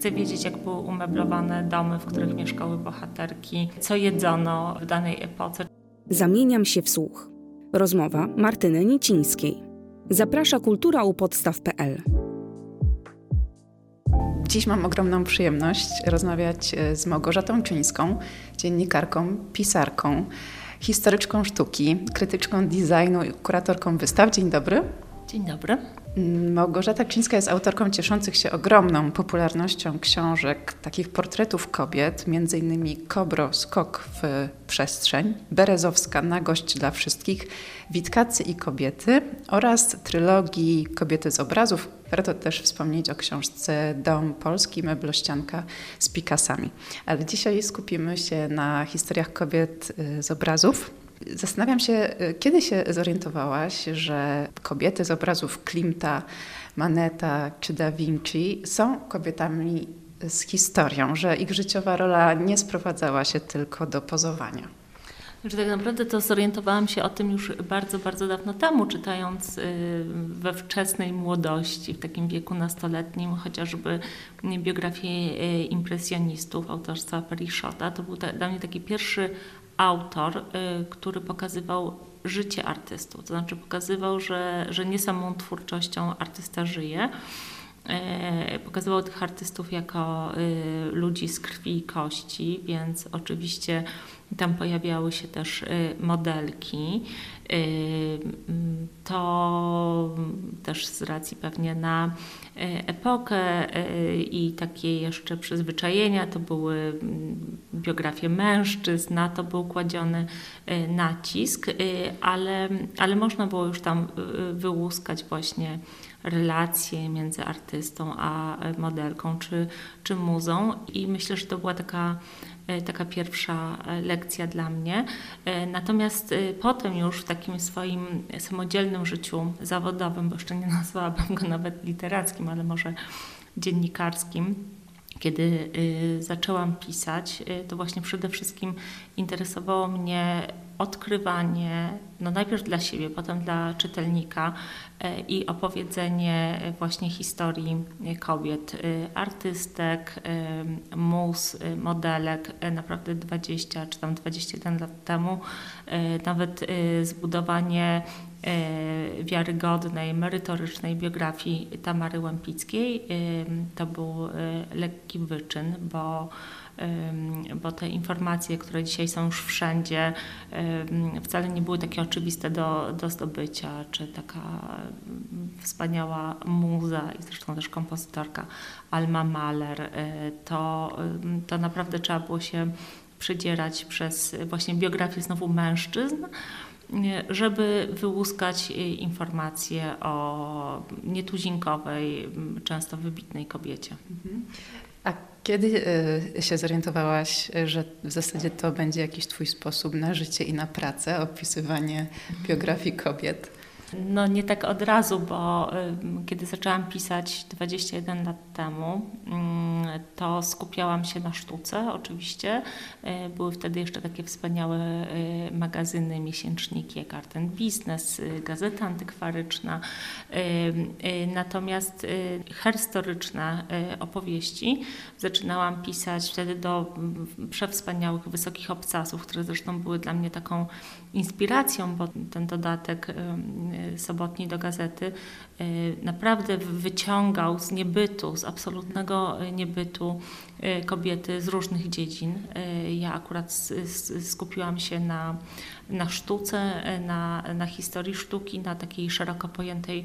Chcę wiedzieć, jak były umeblowane domy, w których mieszkały bohaterki, co jedzono w danej epoce. Zamieniam się w słuch. Rozmowa Martyny Nicińskiej. Zaprasza kultura u podstaw.pl. Dziś mam ogromną przyjemność rozmawiać e, z Małgorzatą Czyńską, dziennikarką, pisarką, historyczką sztuki, krytyczką designu i kuratorką wystaw. Dzień dobry. Dzień dobry. Małgorzata Czyńska jest autorką cieszących się ogromną popularnością książek, takich portretów kobiet, m.in. Kobro, Skok w przestrzeń, Berezowska, Nagość dla wszystkich, Witkacy i kobiety oraz trylogii Kobiety z obrazów. Warto też wspomnieć o książce Dom Polski, meblościanka z Picasami. Ale dzisiaj skupimy się na historiach kobiet y, z obrazów. Zastanawiam się, y, kiedy się zorientowałaś, że kobiety z obrazów Klimta, Maneta czy Da Vinci są kobietami z historią, że ich życiowa rola nie sprowadzała się tylko do pozowania. Że tak naprawdę to zorientowałam się o tym już bardzo, bardzo dawno temu, czytając y, we wczesnej młodości, w takim wieku nastoletnim, chociażby biografię y, impresjonistów autorstwa Periszota. To był dla mnie taki pierwszy autor, y, który pokazywał życie artystów, to znaczy pokazywał, że, że nie samą twórczością artysta żyje. Y, pokazywał tych artystów jako y, ludzi z krwi i kości, więc oczywiście tam pojawiały się też modelki. To też z racji pewnie na epokę i takie jeszcze przyzwyczajenia, to były mm, biografie mężczyzn, na to był kładziony nacisk, ale, ale można było już tam wyłuskać właśnie relacje między artystą a modelką czy, czy muzą i myślę, że to była taka E, taka pierwsza e, lekcja dla mnie. E, natomiast potem już w takim swoim samodzielnym życiu zawodowym, bo jeszcze nie nazwałabym go nawet literackim, ale może dziennikarskim, kiedy zaczęłam pisać, to właśnie przede wszystkim interesowało mnie odkrywanie, no najpierw dla siebie, potem dla czytelnika y, i opowiedzenie właśnie historii kobiet, artystek, mus, modelek, naprawdę 20 czy tam 21 lat temu, nawet zbudowanie E, wiarygodnej, merytorycznej biografii Tamary Łępickiej. To był e, lekki wyczyn, bo bo te informacje, które dzisiaj są już wszędzie, wcale nie były takie oczywiste do, do zdobycia, czy taka wspaniała muza i zresztą też kompozytorka Alma Mahler, e, to, to naprawdę trzeba było się przedzierać przez właśnie biografię znowu mężczyzn, żeby wyłuskać informacje o nietuzinkowej, często wybitnej kobiecie. Mhm. A kiedy y, się zorientowałaś, że w zasadzie to będzie jakiś Twój sposób na życie i na pracę, opisywanie biografii kobiet? No nie tak od razu, bo kiedy zaczęłam pisać 21 lat temu, mm, to skupiałam się na sztuce oczywiście. E, były wtedy jeszcze takie wspaniałe e, magazyny, miesięczniki jak Art and Business, e, Gazeta Antykwaryczna. Natomiast herstoryczne opowieści zaczynałam pisać wtedy do przewspaniałych, wysokich obcasów, które zresztą były dla mnie taką inspiracją, bo ten dodatek sobotni do gazety y, naprawdę wyciągał z niebytu, z absolutnego y, niebytu y, kobiety z różnych dziedzin. Ja akurat skupiłam się na, na sztuce, na, na historii sztuki, na takiej szeroko pojętej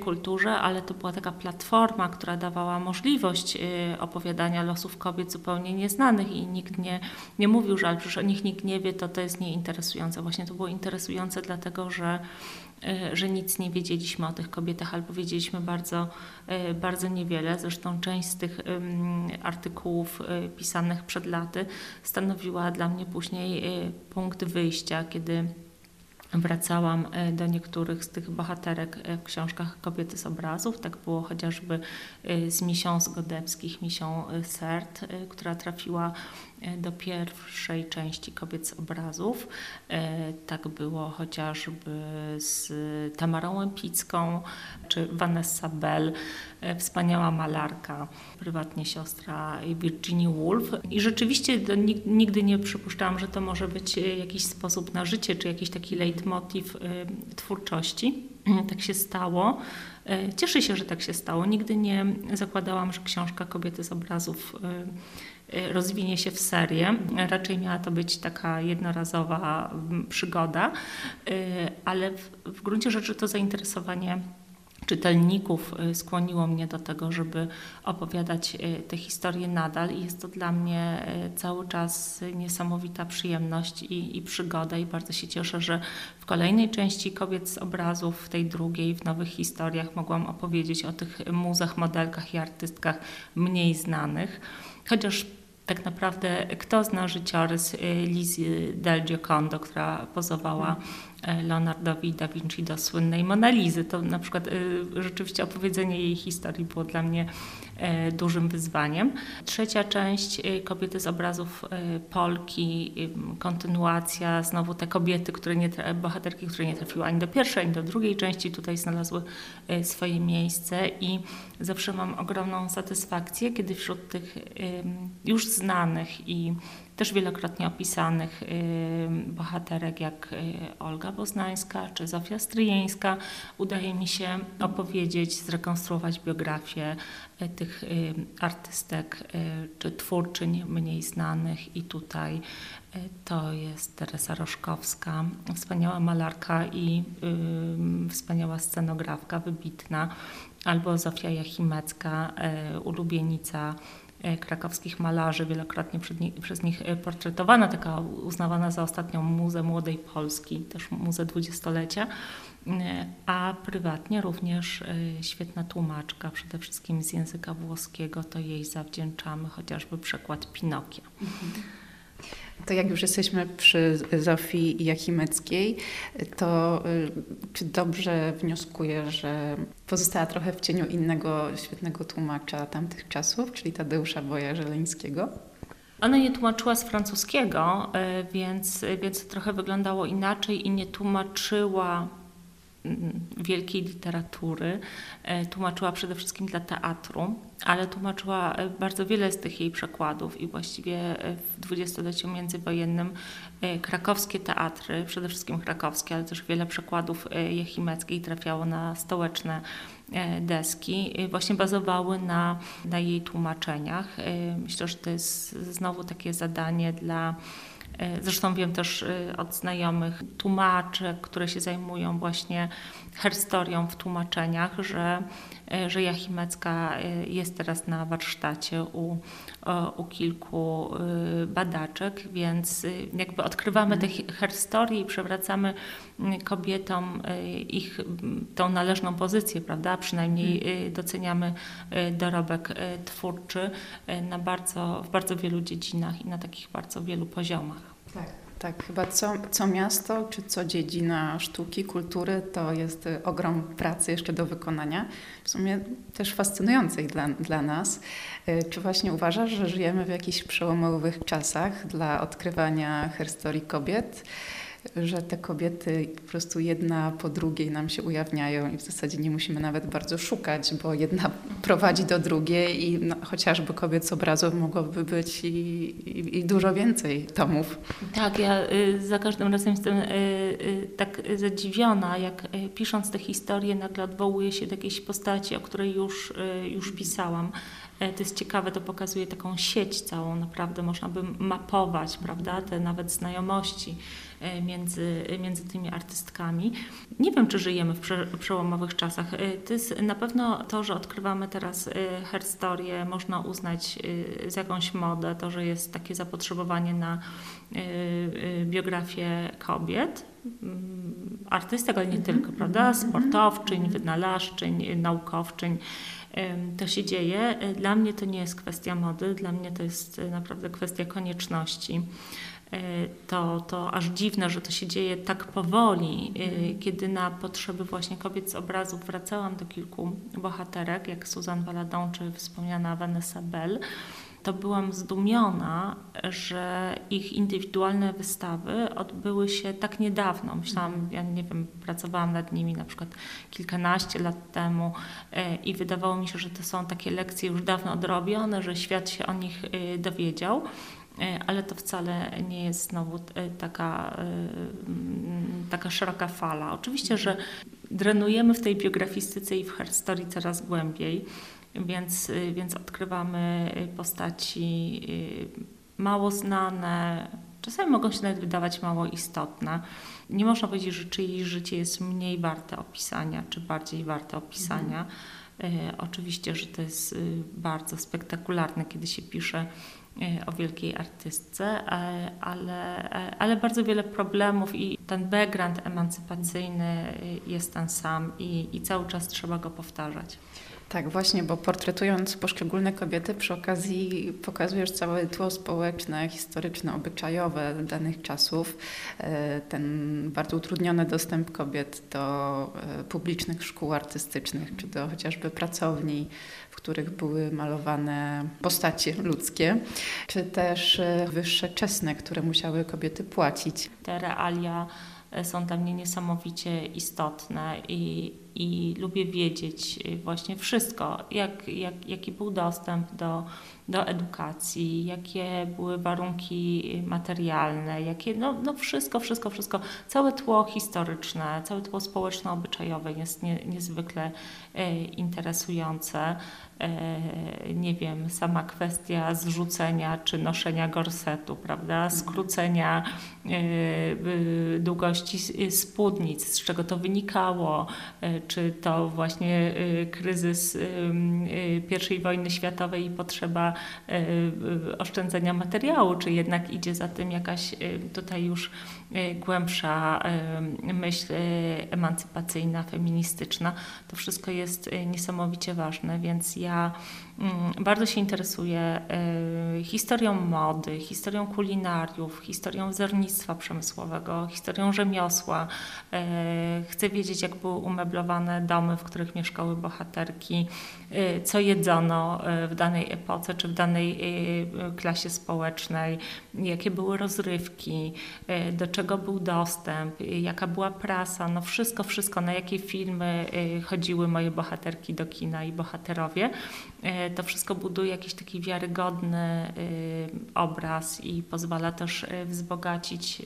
kulturze, ale to była taka platforma, która dawała możliwość opowiadania losów kobiet zupełnie nieznanych i nikt nie, nie mówił, że ale przecież o nich nikt nie wie, to to jest nieinteresujące. Właśnie to było interesujące dlatego, że E, że nic nie wiedzieliśmy o tych kobietach, albo wiedzieliśmy bardzo, e, bardzo niewiele. Zresztą część z tych artykułów e, pisanych przed laty stanowiła dla mnie później punkt wyjścia, kiedy wracałam do niektórych z tych bohaterek w książkach Kobiety z obrazów. Tak było chociażby z Misią z Godewskich, Misią Sert, która trafiła do pierwszej części kobiet z obrazów. Tak było chociażby z Tamarą Łępicką czy Vanessa Bell, wspaniała malarka, prywatnie siostra Virginia Woolf. I rzeczywiście nigdy nie przypuszczałam, że to może być jakiś sposób na życie, czy jakiś taki leitmotiv twórczości. Tak się stało. Cieszę się, że tak się stało. Nigdy nie zakładałam, że książka Kobiety z obrazów rozwinie się w serię. Raczej miała to być taka jednorazowa mm, przygoda, y, ale w, w gruncie rzeczy to zainteresowanie czytelników y, skłoniło mnie do tego, żeby opowiadać te historie nadal i jest to dla mnie cały czas niesamowita przyjemność i, i, przygoda i bardzo się cieszę, że w kolejnej części Kobiet z obrazów, w tej drugiej, w nowych historiach mogłam opowiedzieć o tych muzach, modelkach i artystkach mniej znanych. Chociaż tak naprawdę kto zna życiorys y, Lizy del Giocondo, która pozowała Leonardowi da Vinci do słynnej Monalizy. To na przykład e, rzeczywiście opowiedzenie jej historii było dla mnie e, dużym wyzwaniem. Trzecia część Kobiety z obrazów Polki, kontynuacja, znowu te kobiety, które nie, bohaterki, które nie trafiły ani do pierwszej, ani do drugiej części, tutaj znalazły swoje miejsce i zawsze mam ogromną satysfakcję, kiedy wśród tych już znanych i też wielokrotnie opisanych y, bohaterek jak y, Olga Boznańska czy Zofia Stryjeńska. Udaje mi się opowiedzieć, zrekonstruować biografię y, tych artystek czy twórczyń mniej znanych i tutaj to jest Teresa Roszkowska, wspaniała malarka i wspaniała scenografka, wybitna, albo Zofia Jachimecka, ulubienica krakowskich malarzy, wielokrotnie przez nich e, portretowana, taka uznawana za ostatnią muzę młodej Polski, też muzę dwudziestolecia, e, a prywatnie również świetna tłumaczka, przede wszystkim z języka włoskiego, to jej zawdzięczamy chociażby przekład Pinokia. Mhm. To jak już jesteśmy przy Zofii Jachimeckiej, to y, czy dobrze wnioskuję, że pozostała trochę w cieniu innego świetnego tłumacza tamtych czasów, czyli Tadeusza Boja-Żeleńskiego? Ona nie tłumaczyła z francuskiego, y, więc, więc trochę wyglądało inaczej i nie tłumaczyła wielkiej literatury. E, tłumaczyła przede wszystkim dla teatru, ale tłumaczyła e, bardzo wiele z tych jej przekładów i właściwie e, w dwudziestoleciu międzywojennym krakowskie teatry, przede wszystkim krakowskie, ale też wiele przekładów jechimeckiej trafiało na stołeczne deski, właśnie bazowały na, na jej tłumaczeniach. Myślę, że to jest znowu takie zadanie dla zresztą wiem też e, od znajomych tłumaczek, które się zajmują właśnie herstorią w tłumaczeniach, że, e, że Jachimecka jest teraz na warsztacie u, u kilku badaczek, więc jakby odkrywamy te herstorie i przewracamy kobietom ich tą należną pozycję, prawda? Przynajmniej mhm. doceniamy dorobek twórczy na bardzo, w bardzo wielu dziedzinach i na takich bardzo wielu poziomach. Tak. Tak, chyba co, co miasto czy co dziedzina sztuki, kultury to jest y, ogrom pracy jeszcze do wykonania, w sumie też fascynującej dla, dla nas. Y, czy właśnie uważasz, że żyjemy w jakichś przełomowych czasach dla odkrywania historii kobiet? Że te kobiety po prostu jedna po drugiej nam się ujawniają i w zasadzie nie musimy nawet bardzo szukać, bo jedna prowadzi do drugiej i no, chociażby kobiet z obrazów mogłoby być i, i, i dużo więcej tomów. Tak, ja y, za każdym razem jestem y, y, tak zadziwiona, jak pisząc te historie nagle odwołuję się do jakiejś postaci, o której już, już pisałam. E, to jest ciekawe, to pokazuje taką sieć całą, naprawdę można by mapować, prawda, te nawet znajomości e, między, między tymi artystkami. Nie wiem, czy żyjemy w prze, przełomowych czasach. E, to jest na pewno to, że odkrywamy teraz herstorię, można uznać za jakąś modę, to, że jest takie zapotrzebowanie na biografię kobiet, mm, artystek, ale nie mhm. tylko, prawda? Sportowczyń, wynalazczyń, naukowczyń to się dzieje. Dla mnie to nie jest kwestia mody, dla mnie to jest e, naprawdę kwestia konieczności. E, to, to aż dziwne, że to się dzieje tak powoli, e, kiedy na potrzeby właśnie kobiet z obrazów wracałam do kilku bohaterek, jak Susan Valadon czy wspomniana Vanessa Bell to byłam zdumiona, że ich indywidualne wystawy odbyły się tak niedawno. Myślałam, ja nie wiem, pracowałam nad nimi na przykład kilkanaście lat temu e, i wydawało mi się, że to są takie lekcje już dawno odrobione, że świat się o nich e, dowiedział. E, ale to wcale nie jest znowu taka, taka szeroka fala. Oczywiście, że drenujemy w tej biografistyce i w herstorii coraz głębiej, więc, więc odkrywamy postaci mało znane, czasami mogą się nawet wydawać mało istotne. Nie można powiedzieć, że czyjeś życie jest mniej warte opisania, czy bardziej warte opisania. Mhm. Oczywiście, że to jest y, bardzo spektakularne, kiedy się pisze y, o wielkiej artystce, ale, ale bardzo wiele problemów i ten background emancypacyjny jest ten sam i, i cały czas trzeba go powtarzać. Tak, właśnie, bo portretując poszczególne kobiety, przy okazji pokazujesz całe tło społeczne, historyczne, obyczajowe danych czasów, e, ten bardzo utrudniony dostęp kobiet do e, publicznych szkół artystycznych, czy do chociażby pracowni, w których były malowane postacie ludzkie, czy też e, wyższe czesne, które musiały kobiety płacić. Te realia są dla mnie niesamowicie istotne i, i lubię wiedzieć właśnie wszystko, jak, jak, jaki był dostęp do, do edukacji, jakie były warunki materialne, jakie, no, no wszystko, wszystko, wszystko. Całe tło historyczne, całe tło społeczno-obyczajowe jest nie, niezwykle e, interesujące. Nie wiem, sama kwestia zrzucenia czy noszenia gorsetu, prawda, mhm. skrócenia długości spódnic, z czego to wynikało, czy to właśnie kryzys I wojny światowej i potrzeba oszczędzenia materiału, czy jednak idzie za tym jakaś tutaj już głębsza myśl emancypacyjna, feministyczna. To wszystko jest niesamowicie ważne, więc ja mm, bardzo się interesuję y, historią mody, historią kulinariów, historią wzornictwa przemysłowego, historią rzemiosła. Y, chcę wiedzieć, jak były umeblowane domy, w których mieszkały bohaterki, y, co jedzono w danej epoce czy w danej klasie społecznej, jakie były rozrywki, do czego był dostęp, jaka była prasa, no wszystko, wszystko, na jakie filmy chodziły moje bohaterki do kina i bohaterowie. E, to wszystko buduje jakiś taki wiarygodny e, obraz i pozwala też e, wzbogacić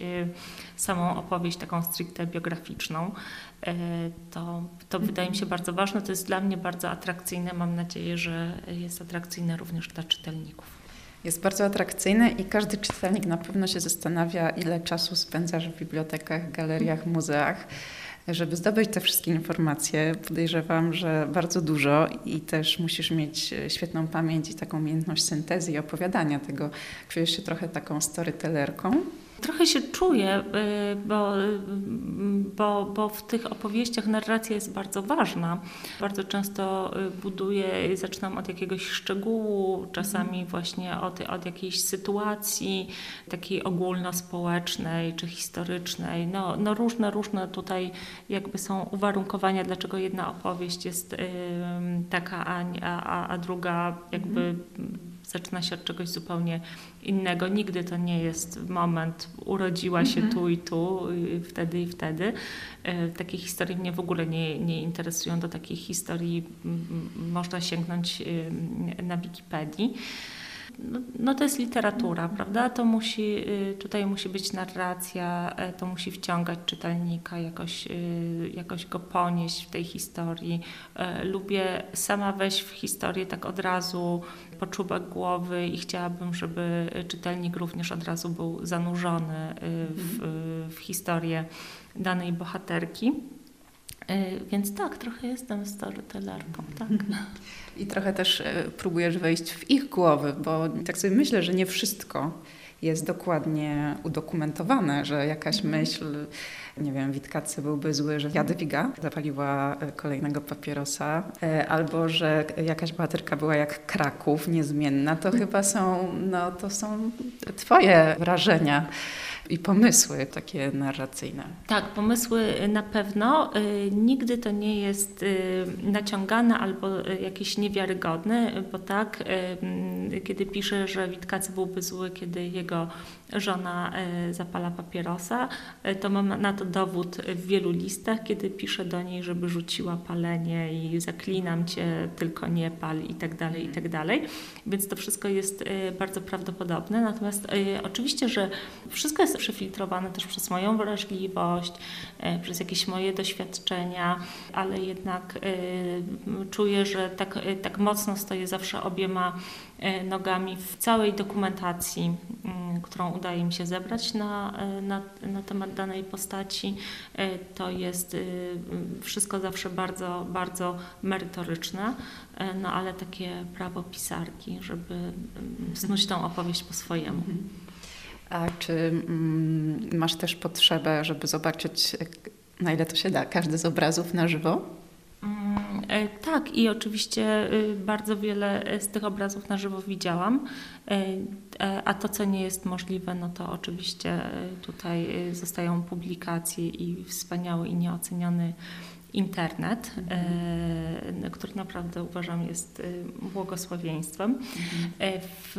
samą opowieść taką stricte biograficzną. To, to wydaje mi się bardzo ważne, to jest dla mnie bardzo atrakcyjne. Mam nadzieję, że jest atrakcyjne również dla czytelników. Jest bardzo atrakcyjne i każdy czytelnik na pewno się zastanawia, ile czasu spędzasz w bibliotekach, galeriach, muzeach. Żeby zdobyć te wszystkie informacje, podejrzewam, że bardzo dużo i też musisz mieć e, świetną pamięć i taką umiejętność syntezy i opowiadania tego. Czujesz się trochę taką storytellerką. Trochę się czuję, y, bo, bo, bo w tych opowieściach narracja jest bardzo ważna. Bardzo często y, buduję, zaczynam od jakiegoś szczegółu, czasami mhm. właśnie od, od jakiejś sytuacji takiej ogólnospołecznej czy historycznej. No, no różne, różne tutaj jakby są uwarunkowania, dlaczego jedna opowieść jest taka, a, a, a druga jakby mhm zaczyna się od czegoś zupełnie innego. Nigdy to nie jest moment, urodziła się mhm. tu i tu, wtedy i wtedy. E, takie historie mnie w ogóle nie, nie interesują. Do takich historii można sięgnąć na Wikipedii. No, no, to jest literatura, prawda? To musi, y, tutaj musi być narracja, e, to musi wciągać czytelnika, jakoś, y, jakoś go ponieść w tej historii. E, lubię sama wejść w historię tak od razu, po głowy i chciałabym, żeby czytelnik również od razu był zanurzony y, w, mhm. w historię danej bohaterki. E, więc tak, trochę jestem storytellerką, tak. I trochę też próbujesz wejść w ich głowy, bo tak sobie myślę, że nie wszystko jest dokładnie udokumentowane, że jakaś mhm. myśl nie wiem, Witkacy byłby zły, że Jadwiga zapaliła e, kolejnego papierosa, e, albo że jakaś bohaterka była jak Kraków, niezmienna, to chyba są, no to są twoje wrażenia i pomysły takie narracyjne. Tak, pomysły na pewno. Y, nigdy to nie jest naciągane albo jakieś niewiarygodne, bo tak, kiedy pisze, że Witkacy byłby zły, kiedy jego żona zapala papierosa, to mam na to dowód w wielu listach, kiedy pisze do niej, żeby rzuciła palenie i zaklinam cię, tylko nie pal i tak dalej, i tak dalej. Więc to wszystko jest bardzo prawdopodobne. Natomiast oczywiście, że wszystko jest przefiltrowane też przez moją wrażliwość, e, przez jakieś moje doświadczenia, ale jednak czuję, że tak, tak mocno stoję zawsze obiema nogami w całej dokumentacji, którą udaje mi się zebrać na, na, na temat danej postaci. To jest wszystko zawsze bardzo, bardzo merytoryczne, no ale takie prawo pisarki, żeby snuć tą opowieść po swojemu. Mhm. A czy masz też potrzebę, żeby zobaczyć, na ile to się da, każdy z obrazów na żywo? E, tak, i oczywiście y, bardzo wiele z tych obrazów na żywo widziałam, e, e, a to, co nie jest możliwe, no to oczywiście tutaj zostają publikacje i wspaniały i nieoceniony internet, e, który naprawdę uważam jest e, błogosławieństwem. E, w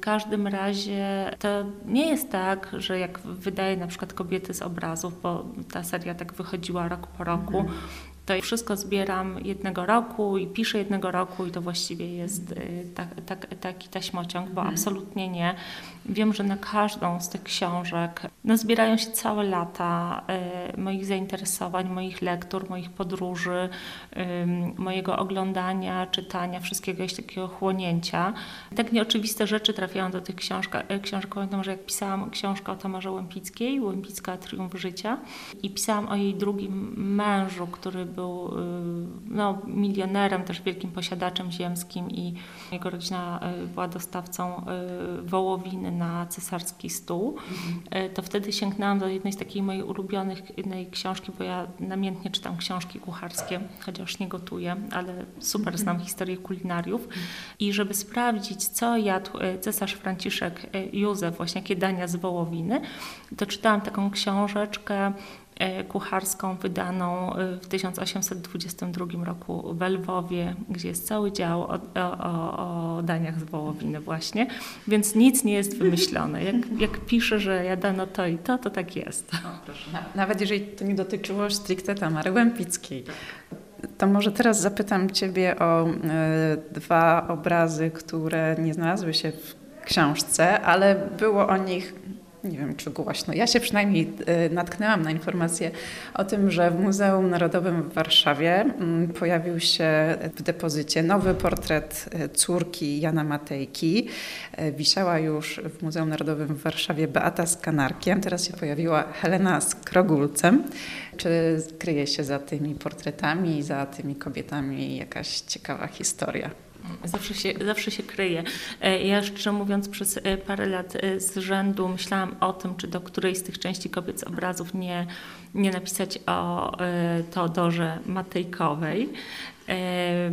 każdym razie to nie jest tak, że jak wydaje na przykład kobiety z obrazów, bo ta seria tak wychodziła rok po roku, to wszystko zbieram jednego roku i piszę jednego roku i to właściwie jest tak, tak, taki taśmociąg, bo mhm. absolutnie nie. Wiem, że na każdą z tych książek no, zbierają się całe lata y, moich zainteresowań, moich lektur, moich podróży, y, mojego oglądania, czytania, wszystkiego jakiegoś takiego chłonięcia. Tak nieoczywiste rzeczy trafiają do tych książek. książek. Pamiętam, że jak pisałam książkę o Tamarze Łępickiej, Łępicka Triumf Życia i pisałam o jej drugim mężu, który był y, no, milionerem, też wielkim posiadaczem ziemskim i jego rodzina y, była dostawcą y, wołowiny na cesarski stół, mhm. to wtedy sięgnęłam do jednej z takich moich ulubionych książki, bo ja namiętnie czytam książki kucharskie, chociaż nie gotuję, ale super mhm. znam historię kulinariów. Mhm. I żeby sprawdzić, co jadł cesarz Franciszek Józef, właśnie jakie dania z wołowiny, to czytałam taką książeczkę kucharską wydaną e, w 1822 roku w Lwowie, gdzie jest cały dział o, o, o daniach z wołowiny właśnie, więc nic nie jest wymyślone. Jak, jak pisze, że jadano to i to, to tak jest. Nawet jeżeli to nie dotyczyło stricte Tamary Łępickiej. To może teraz zapytam Ciebie o y, dwa obrazy, które nie znalazły się w książce, ale było o nich nie wiem czy głośno. Ja się przynajmniej e, natknęłam na informację o tym, że w Muzeum Narodowym w Warszawie mm, pojawił się w depozycie nowy portret e, córki Jana Matejki. E, wisiała już w Muzeum Narodowym w Warszawie Beata z Kanarkiem, teraz się pojawiła Helena z Krogulcem. Czy kryje się za tymi portretami, za tymi kobietami jakaś ciekawa historia? Zawsze się, zawsze się kryje. E, ja szczerze mówiąc przez e, parę lat e, z rzędu myślałam o tym, czy do której z tych części kobiet z obrazów nie, nie napisać o Teodorze Matejkowej.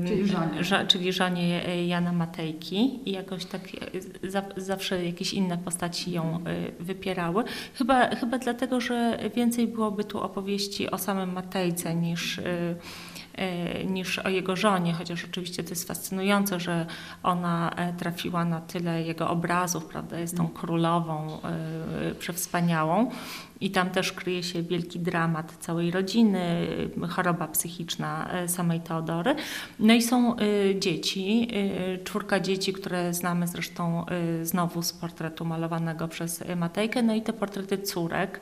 Czyli żonie. Ża, czyli Jana Matejki i jakoś tak za, zawsze jakieś inne postaci ją wypierały. Chyba, chyba dlatego, że więcej byłoby tu opowieści o samym Matejce niż niż o jego żonie, chociaż oczywiście to jest fascynujące, że ona e, trafiła na tyle jego obrazów, prawda, jest tą królową e, przewspaniałą. I tam też kryje się wielki dramat całej rodziny, choroba psychiczna samej Teodory. No i są dzieci, czwórka dzieci, które znamy zresztą znowu z portretu malowanego przez Matejkę, no i te portrety córek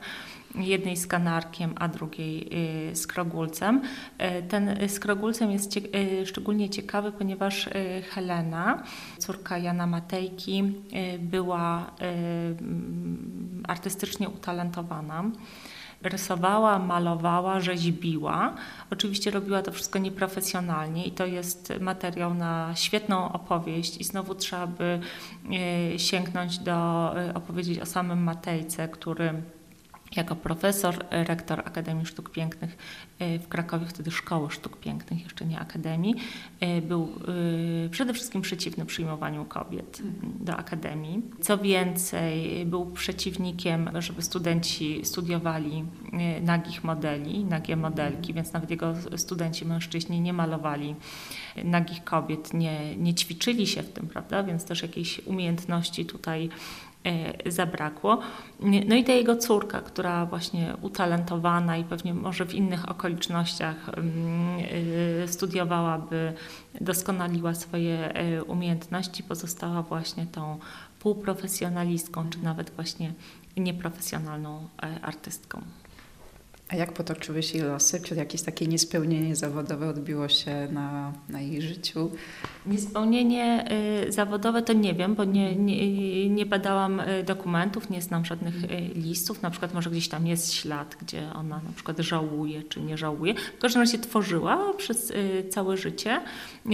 jednej z kanarkiem, a drugiej y, z krogulcem. Y, ten z krogulcem jest y, szczególnie ciekawy, ponieważ Helena, córka Jana Matejki, była mm, artystycznie utalentowana rysowała, malowała, rzeźbiła. Oczywiście robiła to wszystko nieprofesjonalnie i to jest materiał na świetną opowieść i znowu trzeba by sięgnąć do opowiedzieć o samym Matejce, który jako profesor, rektor Akademii Sztuk Pięknych e, w Krakowie, wtedy Szkoły Sztuk Pięknych, jeszcze nie Akademii, e, był e, przede wszystkim przeciwny przyjmowaniu kobiet do Akademii. Co więcej, był przeciwnikiem, żeby studenci studiowali nagich modeli, nagie modelki, więc nawet jego studenci mężczyźni nie malowali nagich kobiet, nie, nie ćwiczyli się w tym, prawda? Więc też jakiejś umiejętności tutaj E, zabrakło. No i ta jego córka, która właśnie utalentowana i pewnie może w innych okolicznościach mm, e, studiowałaby, doskonaliła swoje e, umiejętności, pozostała właśnie tą półprofesjonalistką, czy nawet właśnie nieprofesjonalną artystką. A jak potoczyły się jej losy? Czy jakieś takie niespełnienie zawodowe odbiło się na, na jej życiu? Niespełnienie y, zawodowe to nie wiem, bo nie, nie, nie badałam y, dokumentów, nie znam żadnych y, listów. Na przykład może gdzieś tam jest ślad, gdzie ona na przykład żałuje czy nie żałuje. W każdym razie tworzyła przez całe życie.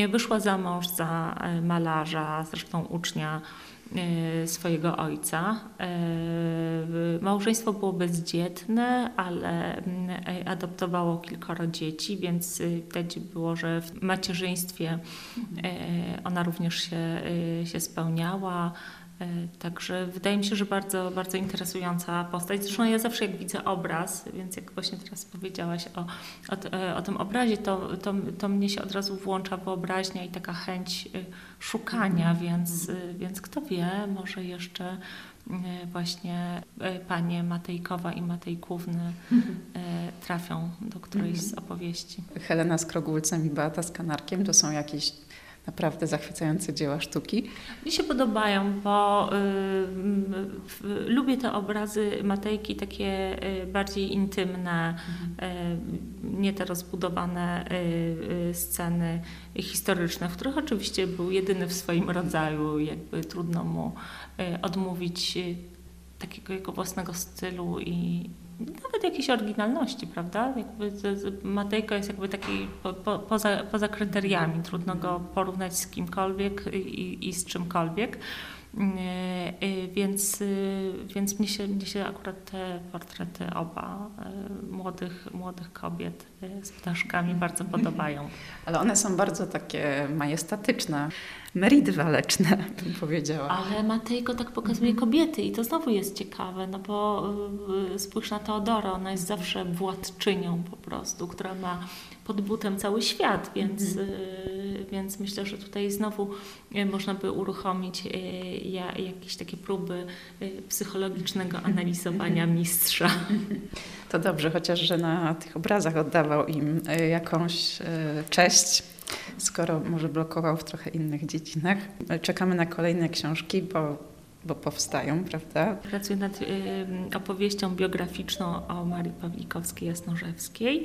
Wyszła za mąż za malarza, zresztą ucznia swojego ojca. E, małżeństwo było bezdzietne, ale mm, e, adoptowało kilkoro dzieci, więc widać było, że w macierzyństwie ona również się, się spełniała. Także wydaje mi się, że bardzo, bardzo interesująca postać. Zresztą ja zawsze jak widzę obraz, więc jak właśnie teraz powiedziałaś o, o, o tym obrazie, to, to, to mnie się od razu włącza wyobraźnia i taka chęć szukania, więc, więc kto wie, może jeszcze właśnie panie Matejkowa i Matejkówny trafią do którejś z opowieści. Helena z Krogulcem i Beata z Kanarkiem to są jakieś naprawdę zachwycające dzieła sztuki. Mi się podobają, bo y, y, lubię te obrazy Matejki takie y, bardziej intymne, mhm. nie te rozbudowane y, y, sceny historyczne, w których oczywiście był jedyny w swoim rodzaju, jakby trudno mu y, odmówić takiego jego własnego stylu i, nawet jakiejś oryginalności, prawda? Jakby Matejko jest jakby taki po, po, poza, poza kryteriami, trudno go porównać z kimkolwiek i, i z czymkolwiek. E, e, więc, e, więc mnie, się, mnie się akurat te portrety oba młodych, młodych kobiet z ptaszkami bardzo podobają. Ale one są bardzo takie majestatyczne, meridy waleczne, bym powiedziała. Ale Matejko tak pokazuje kobiety i to znowu jest ciekawe, no bo spójrz na Teodora, ona jest zawsze władczynią po prostu, która ma pod butem cały świat, więc, mhm. y, więc myślę, że tutaj znowu y, można by uruchomić y, jakieś takie próby psychologicznego analizowania mistrza. To dobrze, chociaż że na tych obrazach oddawał im jakąś cześć skoro może blokował w trochę innych dziedzinach. Czekamy na kolejne książki, bo, bo powstają, prawda? Pracuję nad y, opowieścią biograficzną o Marii Pawlikowskiej-Jasnorzewskiej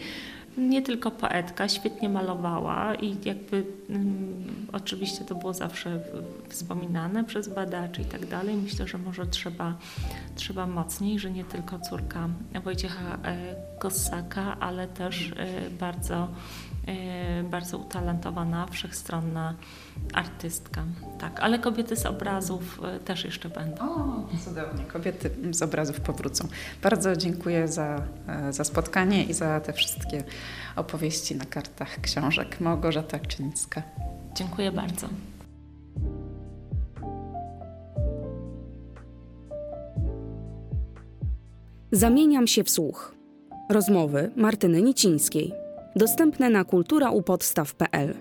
nie tylko poetka, świetnie malowała i jakby um, oczywiście to było zawsze wspominane przez badaczy i tak dalej. Myślę, że może trzeba, trzeba mocniej, że nie tylko córka Wojciecha e, Kossaka, ale też e, bardzo, e, bardzo utalentowana, wszechstronna artystka. Tak, ale kobiety z obrazów też jeszcze będą. O, cudownie. Kobiety z obrazów powrócą. Bardzo dziękuję za, za spotkanie i za te wszystkie opowieści na kartach książek. Małgorzata Czyńska. Dziękuję bardzo. Zamieniam się w słuch. Rozmowy Martyny Nicińskiej. Dostępne na kulturaupodstaw.pl